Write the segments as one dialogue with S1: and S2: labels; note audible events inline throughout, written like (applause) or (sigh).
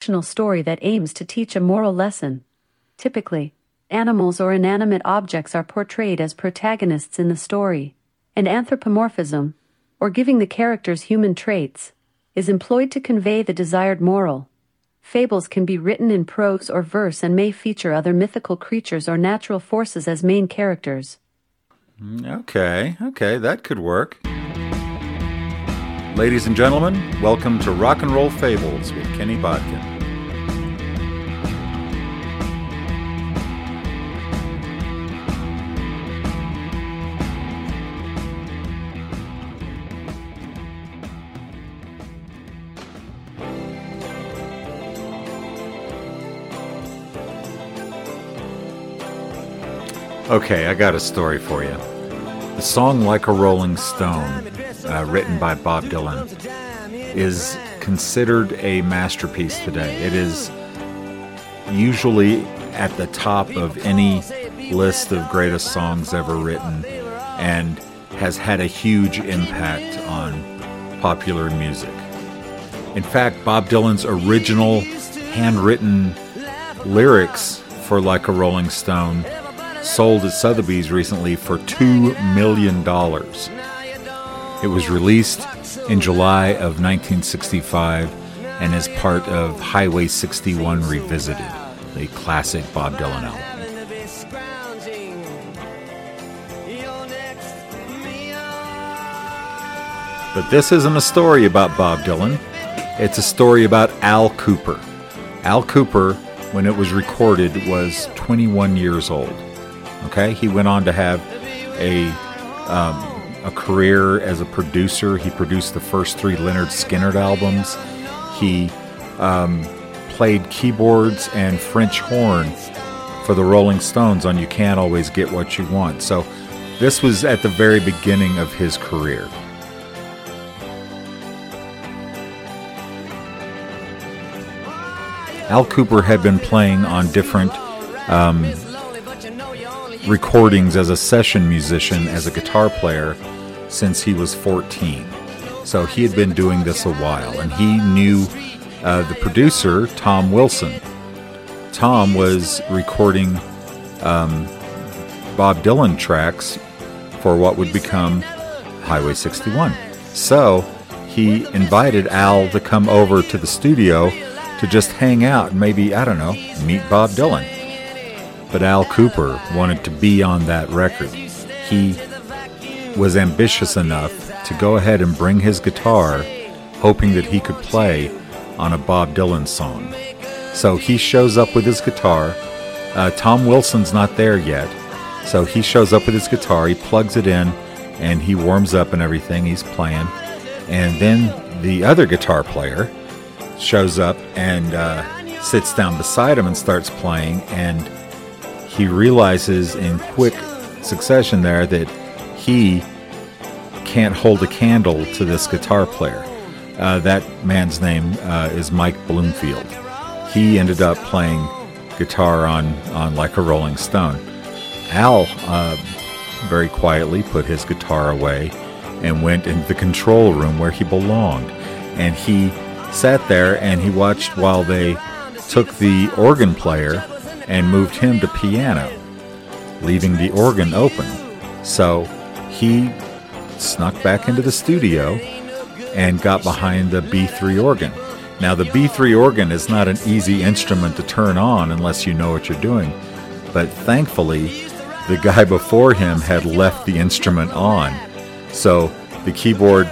S1: fictional story that aims to teach a moral lesson. Typically, animals or inanimate objects are portrayed as protagonists in the story, and anthropomorphism, or giving the characters human traits, is employed to convey the desired moral. Fables can be written in prose or verse and may feature other mythical creatures or natural forces as main characters.
S2: Okay, okay, that could work. Ladies and gentlemen, welcome to Rock and Roll Fables with Kenny Bodkin. Okay, I got a story for you. The song Like a Rolling Stone, uh, written by Bob Dylan, is considered a masterpiece today. It is usually at the top of any list of greatest songs ever written and has had a huge impact on popular music. In fact, Bob Dylan's original handwritten lyrics for Like a Rolling Stone sold at Sotheby's recently for $2 million. It was released in July of 1965 and is part of Highway 61 Revisited, the classic Bob Dylan album. But this isn't a story about Bob Dylan. It's a story about Al Kooper. Al Kooper, when it was recorded, was 21 years old. Okay, he went on to have a um, a career as a producer. He produced the first three Lynyrd Skynyrd albums. He um, played keyboards and French horn for the Rolling Stones on "You Can't Always Get What You Want." So this was at the very beginning of his career. Al Kooper had been playing on different um, recordings as a session musician, as a guitar player, since he was 14. So he had been doing this a while, and he knew uh, the producer, Tom Wilson. Tom was recording um, Bob Dylan tracks for what would become Highway 61. So he invited Al to come over to the studio to just hang out and maybe, I don't know, meet Bob Dylan but Al Kooper wanted to be on that record. He was ambitious enough to go ahead and bring his guitar, hoping that he could play on a Bob Dylan song. So he shows up with his guitar. Uh, Tom Wilson's not there yet, so he shows up with his guitar, he plugs it in, and he warms up and everything. He's playing. And then the other guitar player shows up and uh, sits down beside him and starts playing. And he realizes in quick succession there that he can't hold a candle to this guitar player. Uh, that man's name uh, is Mike Bloomfield. He ended up playing guitar on, on Like a Rolling Stone. Al uh, very quietly put his guitar away and went into the control room where he belonged. And he sat there and he watched while they took the organ player and moved him to piano, leaving the organ open. So he snuck back into the studio and got behind the B3 organ. Now, the B3 organ is not an easy instrument to turn on unless you know what you're doing, but thankfully, the guy (laughs) before him had left the instrument on. So the keyboard,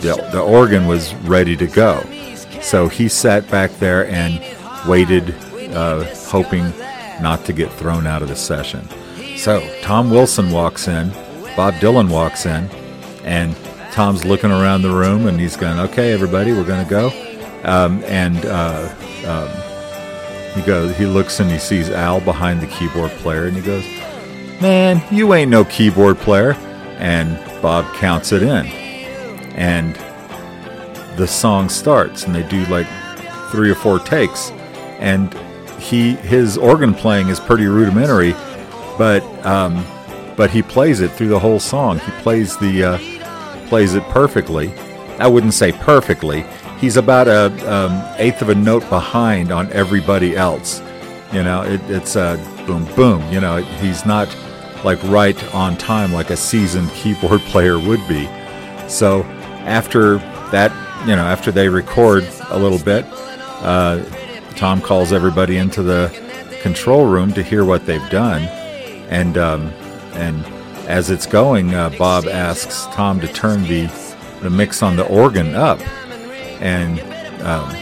S2: the, the organ was ready to go. So he sat back there and waited, uh, hoping not to get thrown out of the session. So Tom Wilson walks in, Bob Dylan walks in, and Tom's looking around the room and he's going, "Okay, everybody, we're going to go." Um, and uh, um, he goes, he looks and he sees Al behind the keyboard player, and he goes, "Man, you ain't no keyboard player." And Bob counts it in, and the song starts, and they do like three or four takes, and he his organ playing is pretty rudimentary, but um, but he plays it through the whole song. He plays the uh, plays it perfectly. I wouldn't say perfectly. he's about a um, eighth of a note behind on everybody else. You know, it, it's a boom, boom. You know, he's not like right on time like a seasoned keyboard (laughs) player would be. So after that, you know, after they record a little bit, uh, Tom calls everybody into the control room to hear what they've done, and um, and as it's going, uh, Bob asks Tom to turn the the mix on the organ up, and um,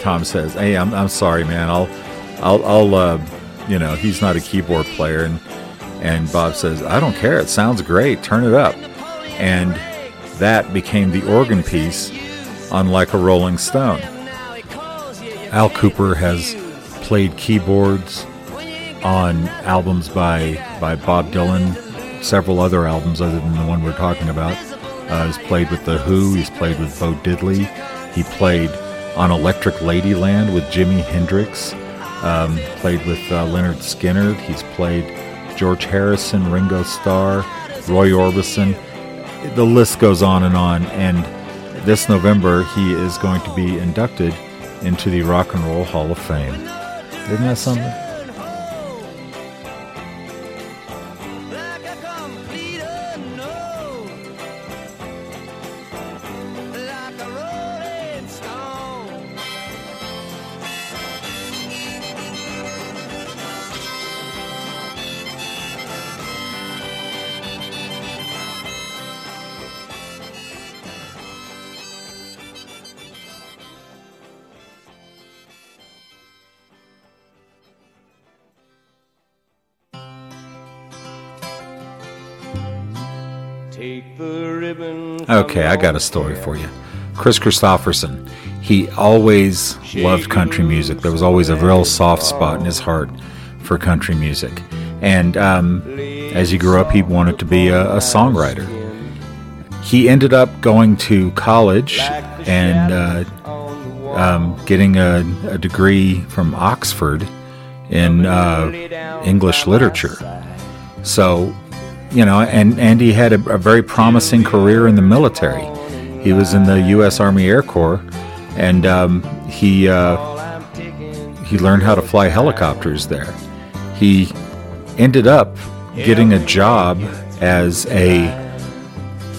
S2: Tom says, "Hey, I'm, I'm sorry, man. I'll I'll I'll uh, you know he's not a keyboard player," and and Bob says, "I don't care. It sounds great. Turn it up," and that became the organ piece on Like a Rolling Stone. Al Kooper has played keyboards on albums by by Bob Dylan, several other albums other than the one we're talking about. Uh, he's played with The Who, he's played with Bo Diddley, he played on Electric Ladyland with Jimi Hendrix, um, played with uh, Lynyrd Skynyrd, he's played George Harrison, Ringo Starr, Roy Orbison. The list goes on and on, and this November he is going to be inducted into the Rock and Roll Hall of Fame. Isn't that something? Okay, I got a story for you. Kris Kristofferson, he always loved country music. There was always a real soft spot in his heart for country music. And um, as he grew up, he wanted to be a, a songwriter. He ended up going to college and uh, um, getting a, a, degree from Oxford in uh, English literature. So you know, and, and he had a, a, very promising career in the military. He was in the U.S. Army Air Corps, and um, he uh, he learned how to fly helicopters there. He ended up getting a job as a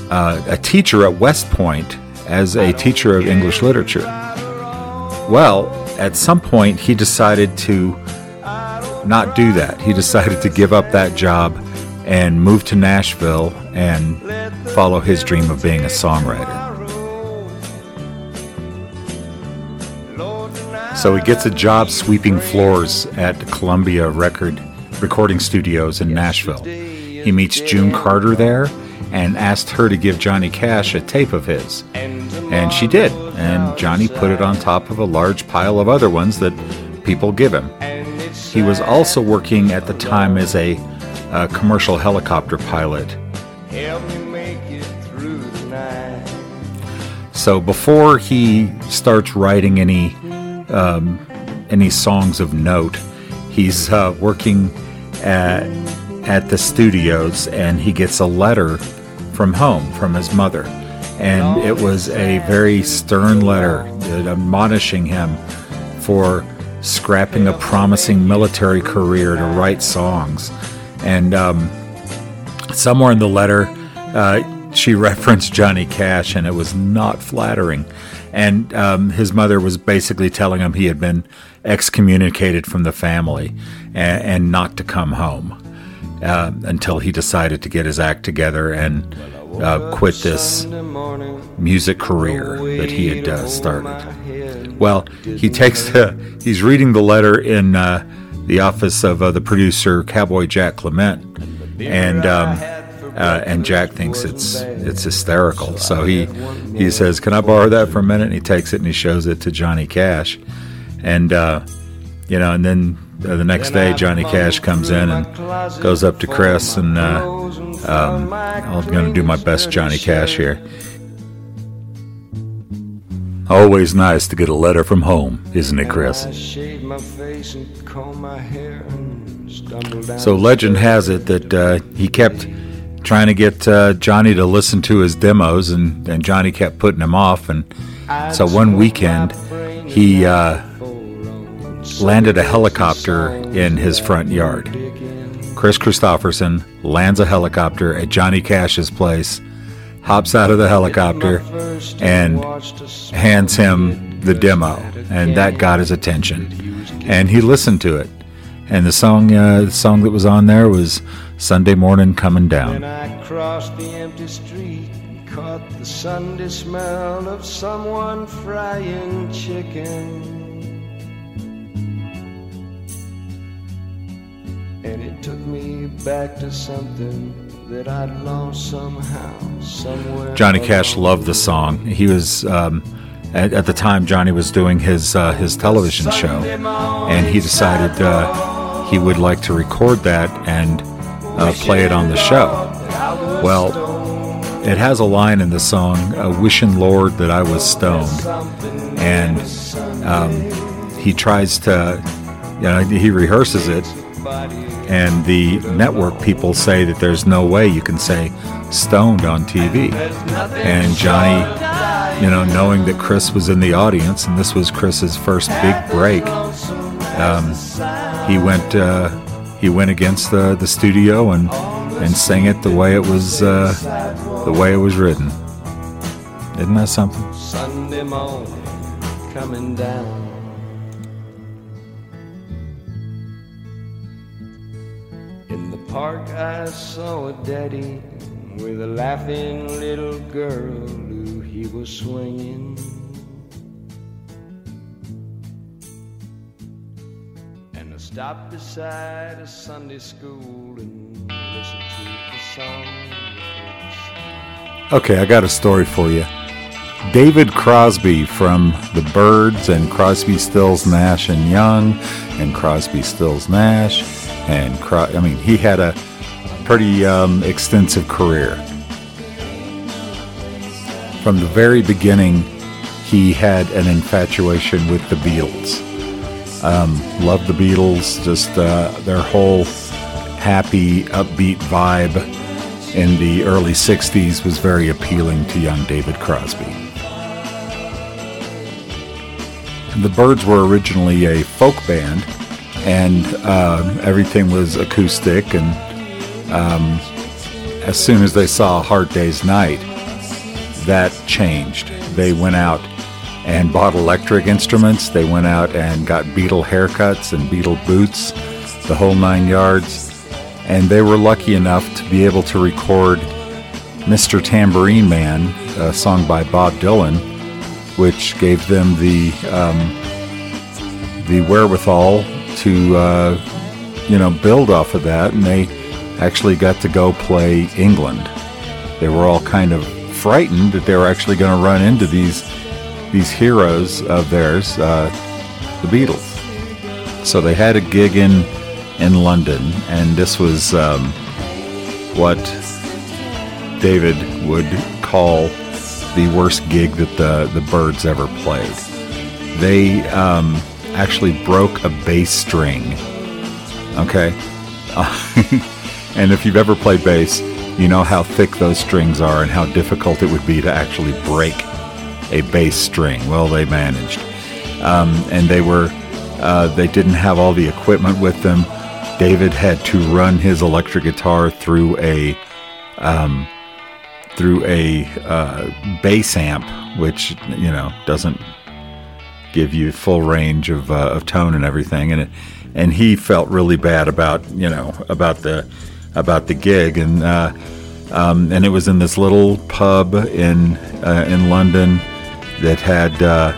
S2: uh, a teacher at West Point as a teacher of English literature. Well, at some point, he decided to not do that. He decided to give up that job and move to Nashville and follow his dream of being a songwriter. So he gets a job sweeping floors at Columbia Record Recording Studios in Nashville. He meets June Carter there and asked her to give Johnny Cash a tape of his. And she did, and Johnny put it on top of a large pile of other ones that people give him. He was also working at the time as a a commercial helicopter pilot. So before he starts writing any um, any songs of note, he's uh, working at at the studios, and he gets a letter from home from his mother, and it was a very stern letter admonishing him for scrapping a promising military career to write songs. And um, somewhere in the letter, uh, she (laughs) referenced Johnny Cash, and it was not flattering. And um, his mother was basically telling him he had been excommunicated from the family and, and not to come home uh, until he decided to get his act together and uh, quit this music career that he had uh, started. Well, he takes the, he's reading the letter in uh, the office of uh, the producer Cowboy Jack Clement, and um, uh, and Jack thinks it's it's hysterical. So he he says, "Can I borrow that for a minute?" And he takes it and he shows it to Johnny Cash, and uh, you know, and then uh, the next day Johnny Cash comes in and goes up to Kris and uh, um, I'm going to do my best Johnny Cash here. Always nice to get a letter from home, isn't it, Kris? So legend has it that uh, he kept trying to get uh, Johnny to listen to his demos, and, and Johnny kept putting him off. And So one weekend, he uh, landed a helicopter in his front yard. Kris Kristofferson lands a helicopter at Johnny Cash's place, hops out of the helicopter, and hands him the demo, and that got his attention. And he listened to it, and the song, uh, the song that was on there was "Sunday Morning Coming Down."
S3: When I crossed the empty street, caught the Sunday smell of someone frying chicken. And it took me back to something somehow, somewhere.
S2: Johnny Cash loved the song. He was um, at, at the time Johnny was doing his uh, his television show, and he decided uh, he would like to record that and uh, play it on the show. Well, it has a line in the song, uh, "Wishing Lord that I was stoned," and um, he tries to, you know, he rehearses it, and the network people say that there's no way you can say stoned on TV. And Johnny, you know, knowing that Kris was in the audience and this was Kris's first big break, um, he went uh, he went against the, the studio and and sang it the way it was uh, the way it was written. Isn't that something?
S3: Sunday morning coming down. Park, I saw a daddy with a laughing little girl who he was swinging. And I stopped beside a Sunday school and listened to the song.
S2: Okay, I got a story for you. David Crosby from the Byrds and Crosby, Stills, Nash and Young, and Crosby, Stills, Nash, and I mean, he had a pretty um, extensive career. From the very beginning, he had an infatuation with the Beatles. Um, loved the Beatles, just uh, their whole happy, upbeat vibe in the early 60s was very appealing to young David Crosby. The Byrds were originally a folk band, and uh, everything was acoustic. And um, as soon as they saw Hard Day's Night, that changed. They went out and bought electric instruments. They went out and got Beatle haircuts and Beatle boots, the whole nine yards. And they were lucky enough to be able to record Mr. Tambourine Man, a song by Bob Dylan, which gave them the um, the wherewithal to uh, you know build off of that, and they actually got to go play England. They were all kind of frightened that they were actually going to run into these these heroes of theirs, uh, the Beatles. So they had a gig in in London, and this was um, what David would call the worst gig that the the Byrds ever played. They um, actually broke a bass string. Okay, (laughs) and if you've ever played bass, you know how thick those strings are and how difficult it would be to actually break a bass string. Well, they managed, um, and they were uh, they didn't have all the equipment with them. David had to run his electric guitar through a um, through a uh, bass amp, which you know doesn't give you full range of, uh, of tone and everything, and it, and he felt really bad about you know about the about the gig, and uh, um, and it was in this little pub in uh, in London that had uh,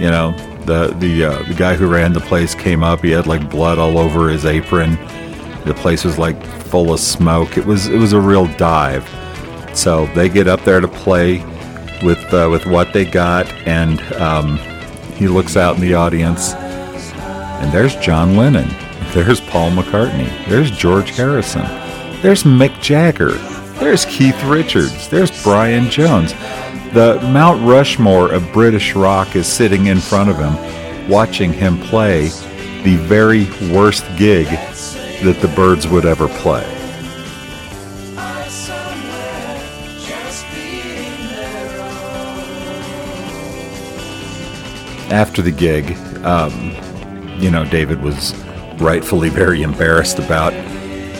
S2: you know the the uh, the guy who ran the place came up. He had like blood all over his apron. The place was like full of smoke. It was it was a real dive. So they get up there to play with uh, with what they got, and um, he looks out in the audience, and there's John Lennon, there's Paul McCartney, there's George Harrison, there's Mick Jagger, there's Keith Richards, there's Brian Jones. The Mount Rushmore of British rock is sitting in front of him, watching him play the very worst gig that the Byrds would ever play. After the gig, um, you know, David was rightfully very embarrassed about.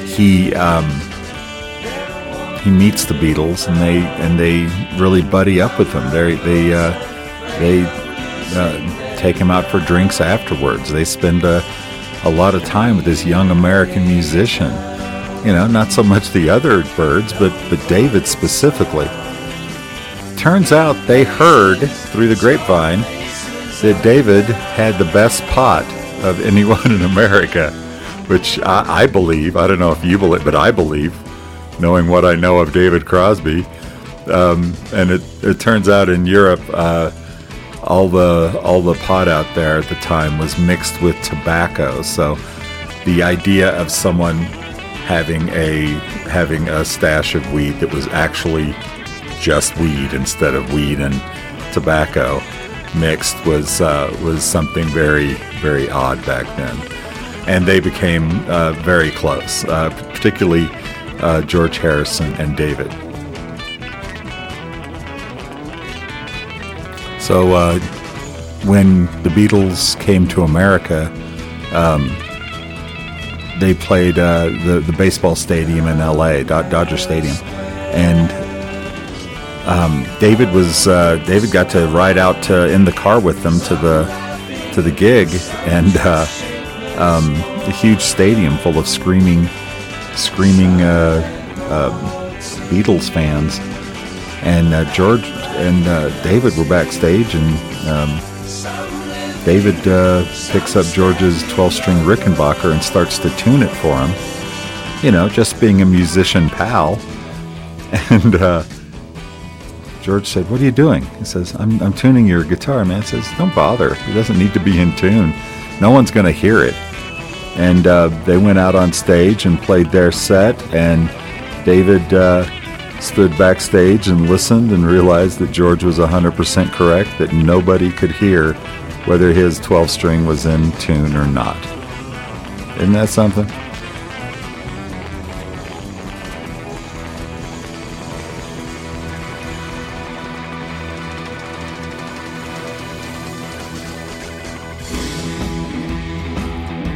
S2: He um, he meets the Beatles, and they and they really buddy up with them. They they uh, they uh, take him out for drinks afterwards. They spend a, a lot of time with this young American musician. You know, not so much the other birds, but but David specifically. Turns out they heard through the grapevine that David had the best pot of anyone in America, which I, I believe. I don't know if you believe, but I believe, knowing what I know of David Crosby. Um, and it, it turns out in Europe, uh, all the all the pot out there at the time was mixed with tobacco. So the idea of someone having a having a stash of weed that was actually just weed instead of weed and tobacco mixed was uh, was something very very odd back then, and they became uh, very close, uh, particularly uh, George Harrison and David. So uh, when the Beatles came to America, um, they played uh, the the baseball stadium in L.A., Dodger Stadium, and um, David was uh, David got to ride out to, in the car with them to the to the gig, and uh, um, a huge stadium full of screaming, screaming uh, uh Beatles fans, and uh, George and David were backstage, and um, David picks up George's 12-string Rickenbacker and starts to tune it for him. You know, just being a musician pal, (laughs) and George said, What are you doing? He says, I'm, I'm tuning your guitar, man. He says, Don't bother. It doesn't need to be in tune. No one's going to hear it. And uh, they went out on stage and played their set, and David uh, stood backstage and listened and realized that George was 100% correct, that nobody could hear whether his 12 string was in tune or not. Isn't that something?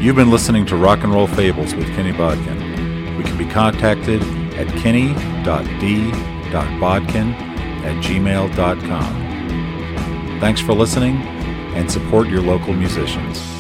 S2: You've been listening to Rock and Roll Fables with Kenny Bodkin. We can be contacted at kenny.d.bodkin at gmail.com. Thanks for listening and support your local musicians.